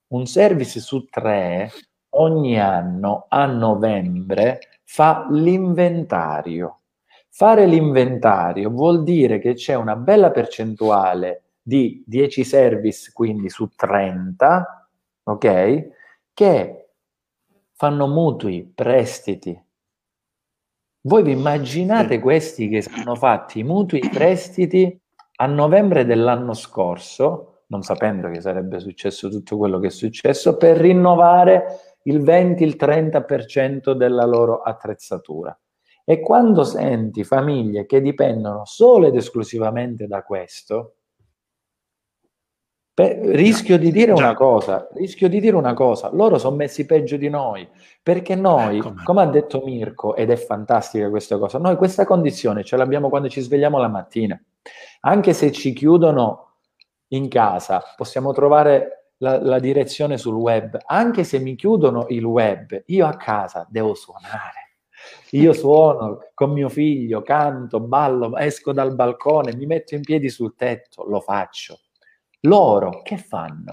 un service su tre ogni anno a novembre fa l'inventario. Fare l'inventario vuol dire che c'è una bella percentuale di 10 service, quindi su 30, ok? Che fanno mutui, prestiti, voi vi immaginate questi che sono fatti mutui prestiti a novembre dell'anno scorso, non sapendo che sarebbe successo tutto quello che è successo, per rinnovare il 20, il 30% della loro attrezzatura. E quando senti famiglie che dipendono solo ed esclusivamente da questo, Beh, rischio di dire una cosa, rischio di dire una cosa, loro sono messi peggio di noi, perché noi, ecco, come ha detto Mirko, ed è fantastica questa cosa, noi questa condizione ce l'abbiamo quando ci svegliamo la mattina. Anche se ci chiudono in casa, possiamo trovare la, la direzione sul web, anche se mi chiudono il web, io a casa devo suonare. Io suono con mio figlio, canto, ballo, esco dal balcone, mi metto in piedi sul tetto, lo faccio loro che fanno?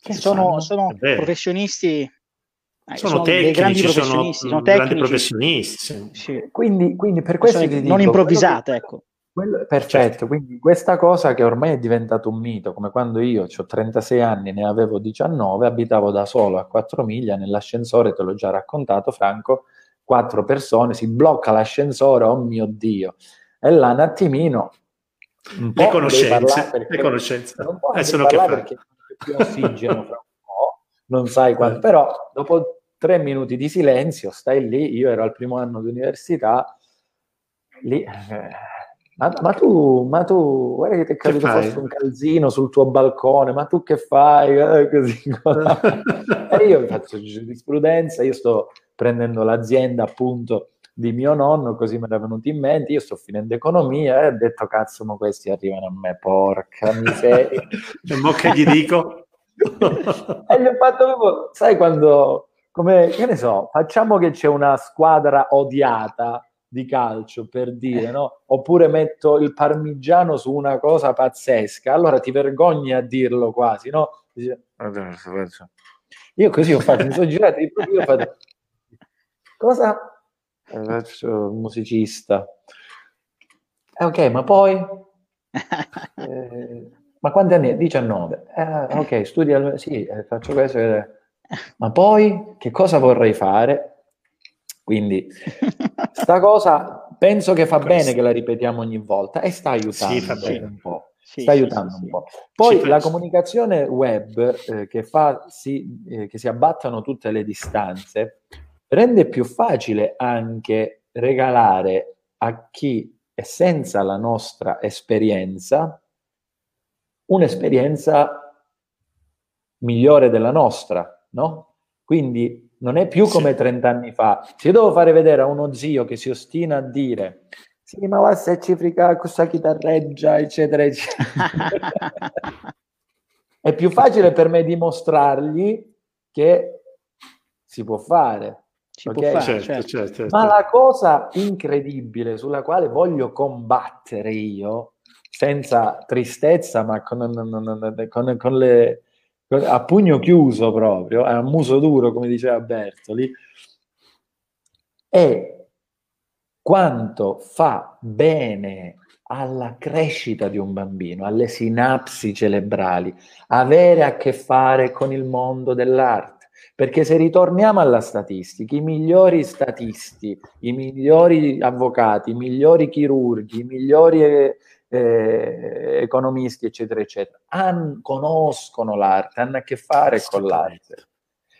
Che sono, sono professionisti eh, sono, sono tecnici, grandi professionisti, sono, sono grandi professionisti. Sì. Quindi, quindi, per questo non dico, improvvisate, che, ecco. Quello, perfetto, certo. quindi questa cosa che ormai è diventato un mito, come quando io ho 36 anni, ne avevo 19, abitavo da solo a 4 miglia nell'ascensore, te l'ho già raccontato Franco, quattro persone, si blocca l'ascensore, oh mio Dio, e là un attimino le conoscenze, le conoscenze. Non puoi sono perché non più ossigeno fra un po', non sai quanto, però dopo tre minuti di silenzio stai lì, io ero al primo anno di università, lì... Eh, ma, ma, tu, ma tu, guarda che ti è caduto forse un calzino sul tuo balcone, ma tu che fai? Eh, così, e io faccio giurisprudenza, io sto prendendo l'azienda appunto di mio nonno, così mi era venuto in mente, io sto finendo economia e ho detto cazzo, ma questi arrivano a me, porca miseria. mo che gli dico? e gli ho fatto proprio, sai quando, come, che ne so, facciamo che c'è una squadra odiata di calcio, per dire, no? Oppure metto il parmigiano su una cosa pazzesca, allora ti vergogni a dirlo quasi, no? Io così ho fatto, mi sono girato proprio, ho fatto, cosa musicista. Eh, ok, ma poi... Eh, ma quanti anni? 19. Eh, ok, studia, sì, eh, faccio questo. Ma poi che cosa vorrei fare? Quindi, sta cosa penso che fa bene che la ripetiamo ogni volta e sta aiutando sì, un po'. Sì, sta aiutando sì, un po'. Poi la comunicazione web eh, che fa sì, eh, che si abbattano tutte le distanze rende più facile anche regalare a chi è senza la nostra esperienza un'esperienza migliore della nostra, no? Quindi non è più come 30 anni fa. Se io devo fare vedere a uno zio che si ostina a dire sì, ma va se ci frica questa chitarreggia, eccetera, eccetera. È più facile per me dimostrargli che si può fare. Si okay? può fare, Certo, certo. certo, certo. Ma la cosa incredibile sulla quale voglio combattere io, senza tristezza, ma con, con, con le, con- a pugno chiuso proprio, a muso duro, come diceva Bertoli, è quanto fa bene alla crescita di un bambino, alle sinapsi cerebrali, avere a che fare con il mondo dell'arte. Perché se ritorniamo alla statistica, i migliori statisti, i migliori avvocati, i migliori chirurghi, i migliori eh, eh, economisti, eccetera, eccetera, han- conoscono l'arte, hanno a che fare con l'arte.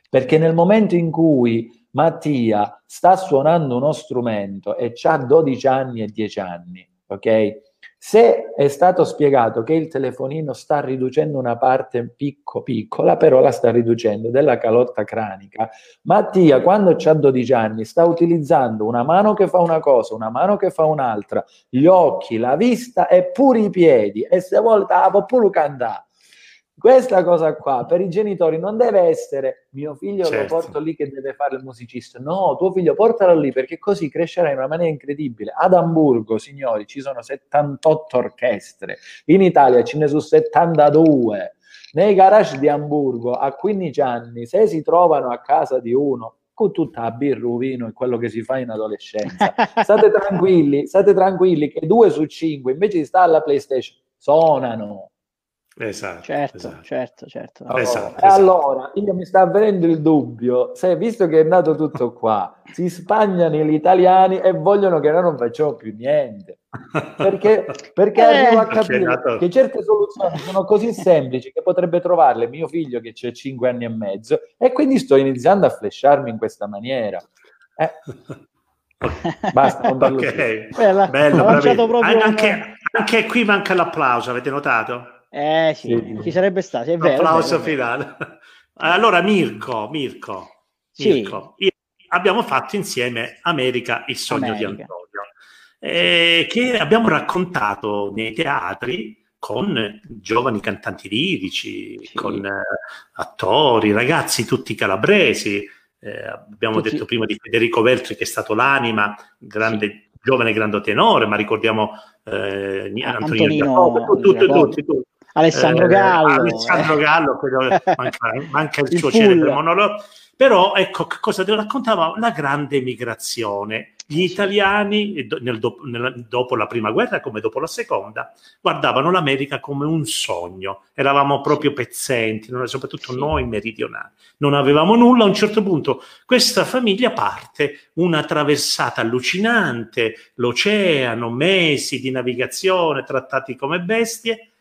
Perché nel momento in cui Mattia sta suonando uno strumento e ha 12 anni e 10 anni, ok? Se è stato spiegato che il telefonino sta riducendo una parte picco, piccola, però la sta riducendo della calotta cranica, Mattia quando ha 12 anni sta utilizzando una mano che fa una cosa, una mano che fa un'altra, gli occhi, la vista e pure i piedi. E se volta ah, può pure cantare. Questa cosa qua per i genitori non deve essere mio figlio Certo. lo porto lì che deve fare il musicista. No, tuo figlio portalo lì perché così crescerà in una maniera incredibile. Ad Amburgo, signori, ci sono 78 orchestre. In Italia ce ne sono 72. Nei garage di Amburgo a 15 anni, se si trovano a casa di uno con tutta la birra, vino e quello che si fa in adolescenza, state tranquilli, state tranquilli che due su cinque invece di stare alla PlayStation suonano. Esatto, Certo, esatto. certo, certo. Oh, Esatto, allora io mi sta avvenendo il dubbio, se visto che è nato tutto qua, si spagnano gli italiani e vogliono che noi non facciamo più niente. Perché, perché Eh. arrivo a capire nato- che certe soluzioni sono così semplici che potrebbe trovarle mio figlio che c'è 5 anni e mezzo e quindi sto iniziando a flasharmi in questa maniera. Eh, basta, non parlo più. Ok, Bella, bello, anche, anche qui manca l'applauso, avete notato? Eh sì, Sì. ci sarebbe stato, è vero. vero. finale. Allora, Mirko, Mirko, Sì. Mirko, abbiamo fatto insieme America, il sogno di America. Antonio, eh, che abbiamo raccontato nei teatri con giovani cantanti lirici, Sì. con eh, attori, ragazzi tutti calabresi. Eh, abbiamo Tutti- detto prima di Federico Veltri che è stato l'anima, grande, giovane grande tenore, ma ricordiamo eh, Antonino, Antonino Giacobbe, tu- tu- tu- Giacobbe. tutti, tutti. Alessandro Eh, Gallo. Alessandro Gallo, quello- manca, manca il, Il suo celebre monologo. Però ecco che cosa ti raccontava la grande migrazione. Gli italiani, nel nella- dopo la prima guerra come dopo la seconda, guardavano l'America come un sogno. Eravamo proprio pezzenti, soprattutto Sì. noi meridionali. Non avevamo nulla. A un certo punto questa famiglia parte, una traversata allucinante, l'oceano, mesi di navigazione, trattati come bestie,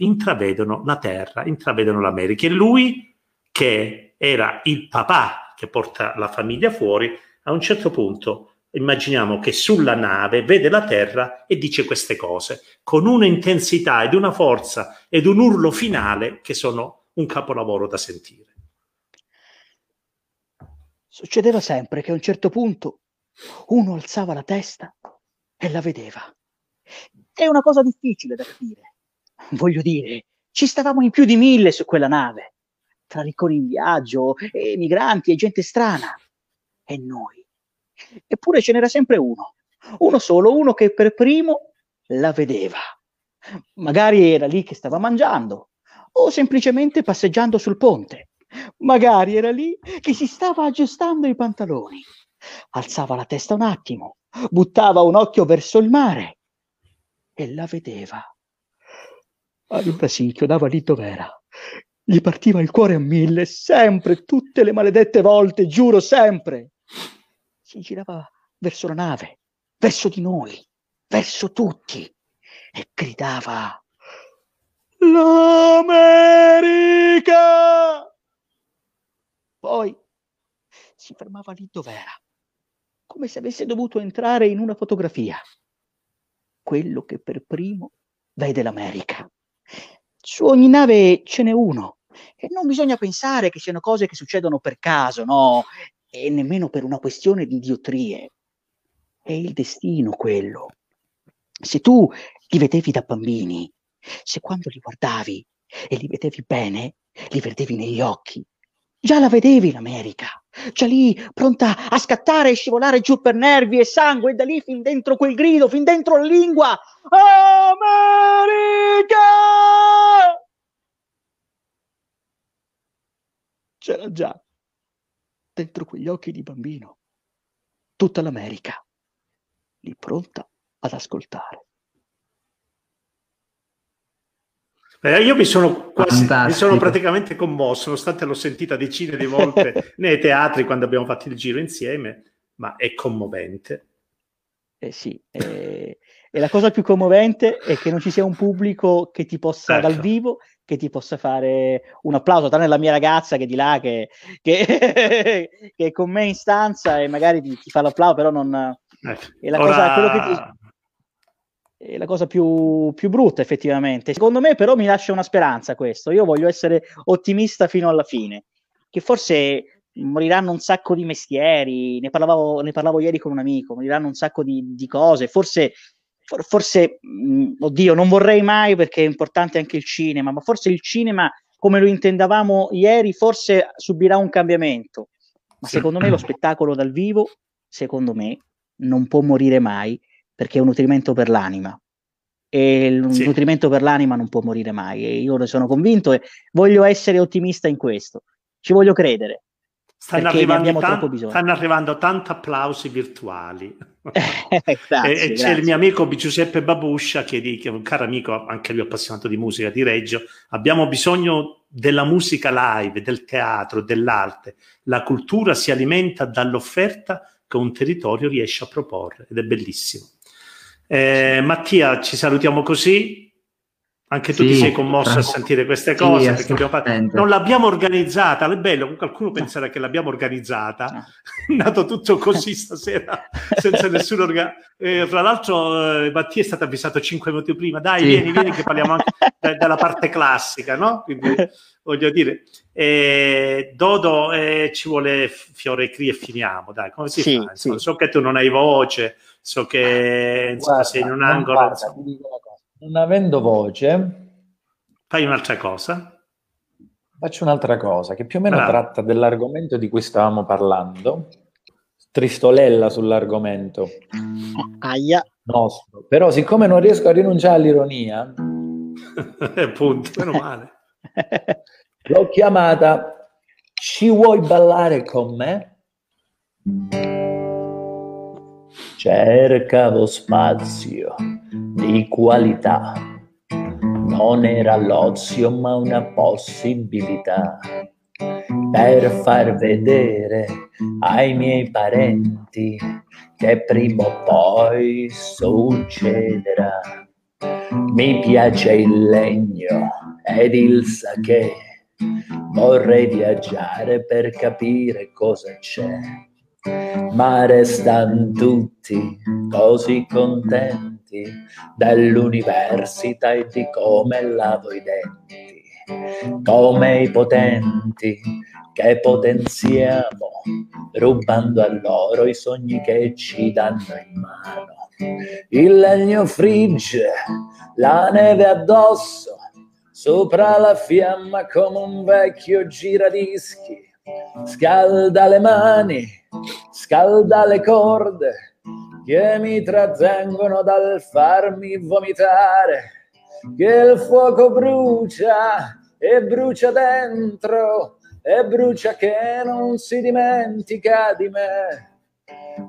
intravedono la terra, intravedono l'America. E lui, che era il papà che porta la famiglia fuori, a un certo punto immaginiamo che sulla nave vede la terra e dice queste cose con un'intensità ed una forza ed un urlo finale che sono un capolavoro da sentire. Succedeva sempre che a un certo punto uno alzava la testa e la vedeva. È una cosa difficile da capire. Voglio dire, ci stavamo in più di mille su quella nave, tra ricconi in viaggio, e migranti e gente strana. E noi. Eppure ce n'era sempre uno, uno solo, uno che per primo la vedeva. Magari era lì che stava mangiando, o semplicemente passeggiando sul ponte. Magari era lì che si stava aggiustando i pantaloni. Alzava la testa un attimo, buttava un occhio verso il mare e la vedeva. Allora si inchiodava lì dov'era. Gli partiva il cuore a mille, sempre, tutte le maledette volte, giuro, sempre. Si girava verso la nave, verso di noi, verso tutti e gridava L'America! Poi si fermava lì dov'era, come se avesse dovuto entrare in una fotografia. Quello che per primo vede l'America. Su ogni nave ce n'è uno. E non bisogna pensare che siano cose che succedono per caso, no? E nemmeno per una questione di idiotrie. È il destino quello. se tu li vedevi da bambini, se quando li guardavi e li vedevi bene, li vedevi negli occhi, già la vedevi l'America, già lì pronta a scattare e scivolare giù per nervi e sangue, e da lì fin dentro quel grido, fin dentro la lingua, America! C'era già dentro quegli occhi di bambino tutta l'America, lì pronta ad ascoltare. Eh, io mi sono, quasi, mi sono praticamente commosso, nonostante l'ho sentita decine di volte nei teatri quando abbiamo fatto il giro insieme, ma è commovente. Eh sì, eh, e la cosa più commovente è che non ci sia un pubblico che ti possa ecco. dal vivo che ti possa fare un applauso, tranne la mia ragazza che di là, che, che, che è con me in stanza e magari ti, ti fa l'applauso, però non... Eh, è la ora... cosa, ti, è la cosa più, più, brutta effettivamente. Secondo me però mi lascia una speranza questo, io voglio essere ottimista fino alla fine, che forse moriranno un sacco di mestieri, ne parlavo, ne parlavo ieri con un amico, moriranno un sacco di, di cose, forse forse, mh, mm, oddio, non vorrei mai perché è importante anche il cinema, ma forse il cinema, come lo intendavamo ieri, forse subirà un cambiamento. Ma secondo me lo spettacolo dal vivo, secondo me, non può morire mai perché è un nutrimento per l'anima. E il sì. nutrimento per l'anima non può morire mai. E io ne sono convinto e voglio essere ottimista in questo. Ci voglio credere. Stanno arrivando, tan- stanno arrivando tanti applausi virtuali. Eh, grazie, e, e c'è il mio amico Giuseppe Babuscia, che, è un caro amico, anche lui appassionato di musica di Reggio. Abbiamo bisogno della musica live, del teatro, dell'arte. La cultura si alimenta dall'offerta che un territorio riesce a proporre ed è bellissimo. Eh, Mattia, ci salutiamo così. Anche tu sì, ti sei commosso a sentire queste cose sì, perché fatto... non l'abbiamo organizzata. È bello, qualcuno penserà che l'abbiamo organizzata. È nato tutto così stasera senza nessun organ... Eh, tra l'altro, eh, Mattia è stato avvisato cinque minuti prima. Dai, sì. vieni, vieni, che parliamo anche da, dalla parte classica, no? Quindi voglio dire, eh, Dodo eh, ci vuole fiore cri e finiamo. Dai, come si fa? Insomma, so che tu non hai voce, so che insomma, guarda, sei in un angolo. Guarda, non avendo voce, fai un'altra cosa. Faccio un'altra cosa che più o meno Bravo. tratta dell'argomento di cui stavamo parlando. Tristolella sull'argomento. Aia. Nostro. Però siccome non riesco a rinunciare all'ironia, appunto, meno male. L'ho chiamata Ci vuoi ballare con me? Cercavo spazio di qualità. Non era l'ozio ma una possibilità per far vedere ai miei parenti che prima o poi succederà. Mi piace il legno ed il sake, vorrei viaggiare per capire cosa c'è, ma restano tutti così contenti dell'università e di come lavo i denti, come i potenti che potenziamo, rubando a loro i sogni che ci danno in mano. Il legno frigge, la neve addosso, sopra la fiamma come un vecchio giradischi, scalda le mani, scalda le corde, che mi trattengono dal farmi vomitare, che il fuoco brucia e brucia dentro e brucia che non si dimentica di me.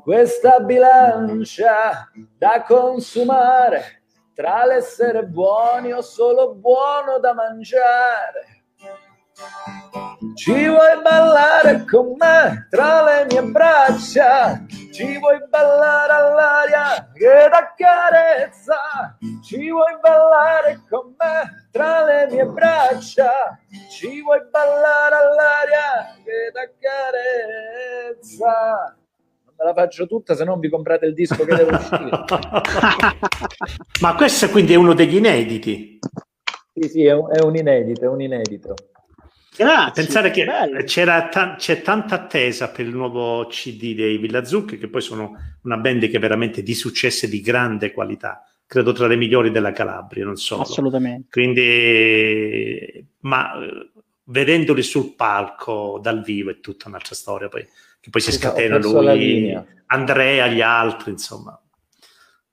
Questa bilancia da consumare tra l'essere buoni o solo buono da mangiare. Ci vuoi ballare con me tra le mie braccia? Ci vuoi ballare all'aria che d'accarezza? Ci vuoi ballare con me tra le mie braccia? Ci vuoi ballare all'aria che d'accarezza? Non me la faccio tutta se non vi comprate il disco che deve uscire. Ma questo quindi è uno degli inediti? Sì, sì, è un, è un inedito, è un inedito. Grazie. Pensare che ta- c'è tanta attesa per il nuovo CD dei Villa Zucchi, che poi sono una band che è veramente di successo e di grande qualità. credo tra le migliori della Calabria, non so. Assolutamente. Quindi, ma vedendoli sul palco dal vivo è tutta un'altra storia poi, che poi si scatena lui, Andrea, gli altri, insomma.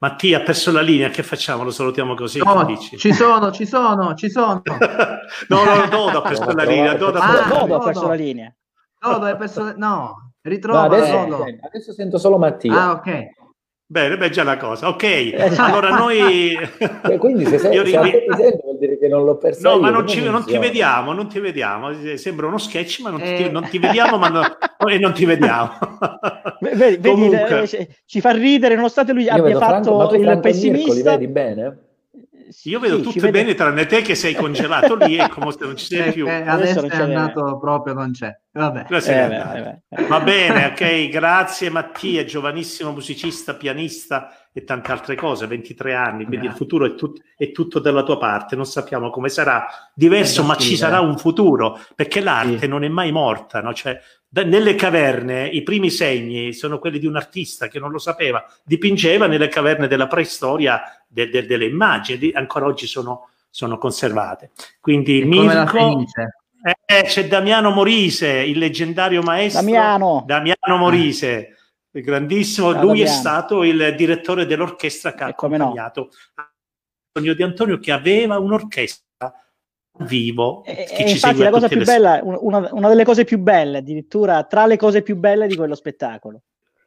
Mattia ha perso la linea, che facciamo? Lo salutiamo così? No, ci sono, ci sono, ci sono. no, no, Dodo ha perso la linea. Dodo, ah, Dodo ha perso la linea. Dodo ha perso... No, ritrova no, adesso, adesso, sento solo Mattia. Ah, ok. Bene, beh, già la cosa. Ok, esatto. allora noi... Quindi se sei, ri... presente vuol dire che non l'ho perso No, io, ma non, ci, non, ti vediamo, non ti vediamo. Sembra uno sketch, ma non, eh. ti, non ti, vediamo ma no, e non ti vediamo. vedi, Comunque... vedi, ci fa ridere, nonostante lui io abbia fatto Franco, il pessimista. Mirko, li vedi bene? Sì, io vedo sì, tutti bene, tranne te che sei congelato lì e come se non ci sei eh, più. Eh, adesso, adesso è andato bene. proprio, non c'è. Vabbè. Eh, beh, beh. Va bene, ok, grazie Mattia, giovanissimo musicista, pianista e tante altre cose, 23 anni, quindi yeah. il futuro è, tut- è, tutto dalla tua parte, non sappiamo come sarà, diverso, ma ci sarà un futuro, perché l'arte sì. non è mai morta, no? cioè, nelle caverne i primi segni sono quelli di un artista che non lo sapeva, dipingeva nelle caverne della preistoria de- de- delle immagini, ancora oggi sono, sono conservate. Quindi Mirko... Eh, c'è Damiano Morise, il leggendario maestro Damiano, Damiano Morise grandissimo. Ciao, Lui è stato il direttore dell'orchestra che ha accompagnato no. Antonio Di Antonio, che aveva un'orchestra vivo. E, e infatti, la cosa più le... bella, una, una, delle cose più belle, addirittura tra le cose più belle di quello spettacolo.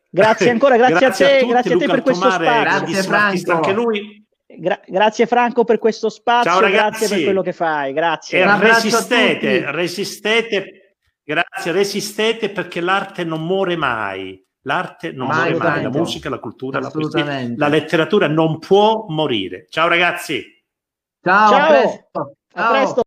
Grazie ancora, grazie, grazie a te, a tutti, grazie Luca a te per questo spazio. Grazie Franco. Anche lui. Gra- grazie Franco per questo spazio, Ciao, grazie per quello che fai, grazie. E resistete, resistete, grazie, resistete perché l'arte non muore mai. L'arte non mai, muore mai, la musica, la cultura, la poesia, la letteratura non può morire. Ciao ragazzi. Ciao, Ciao. A presto. A presto.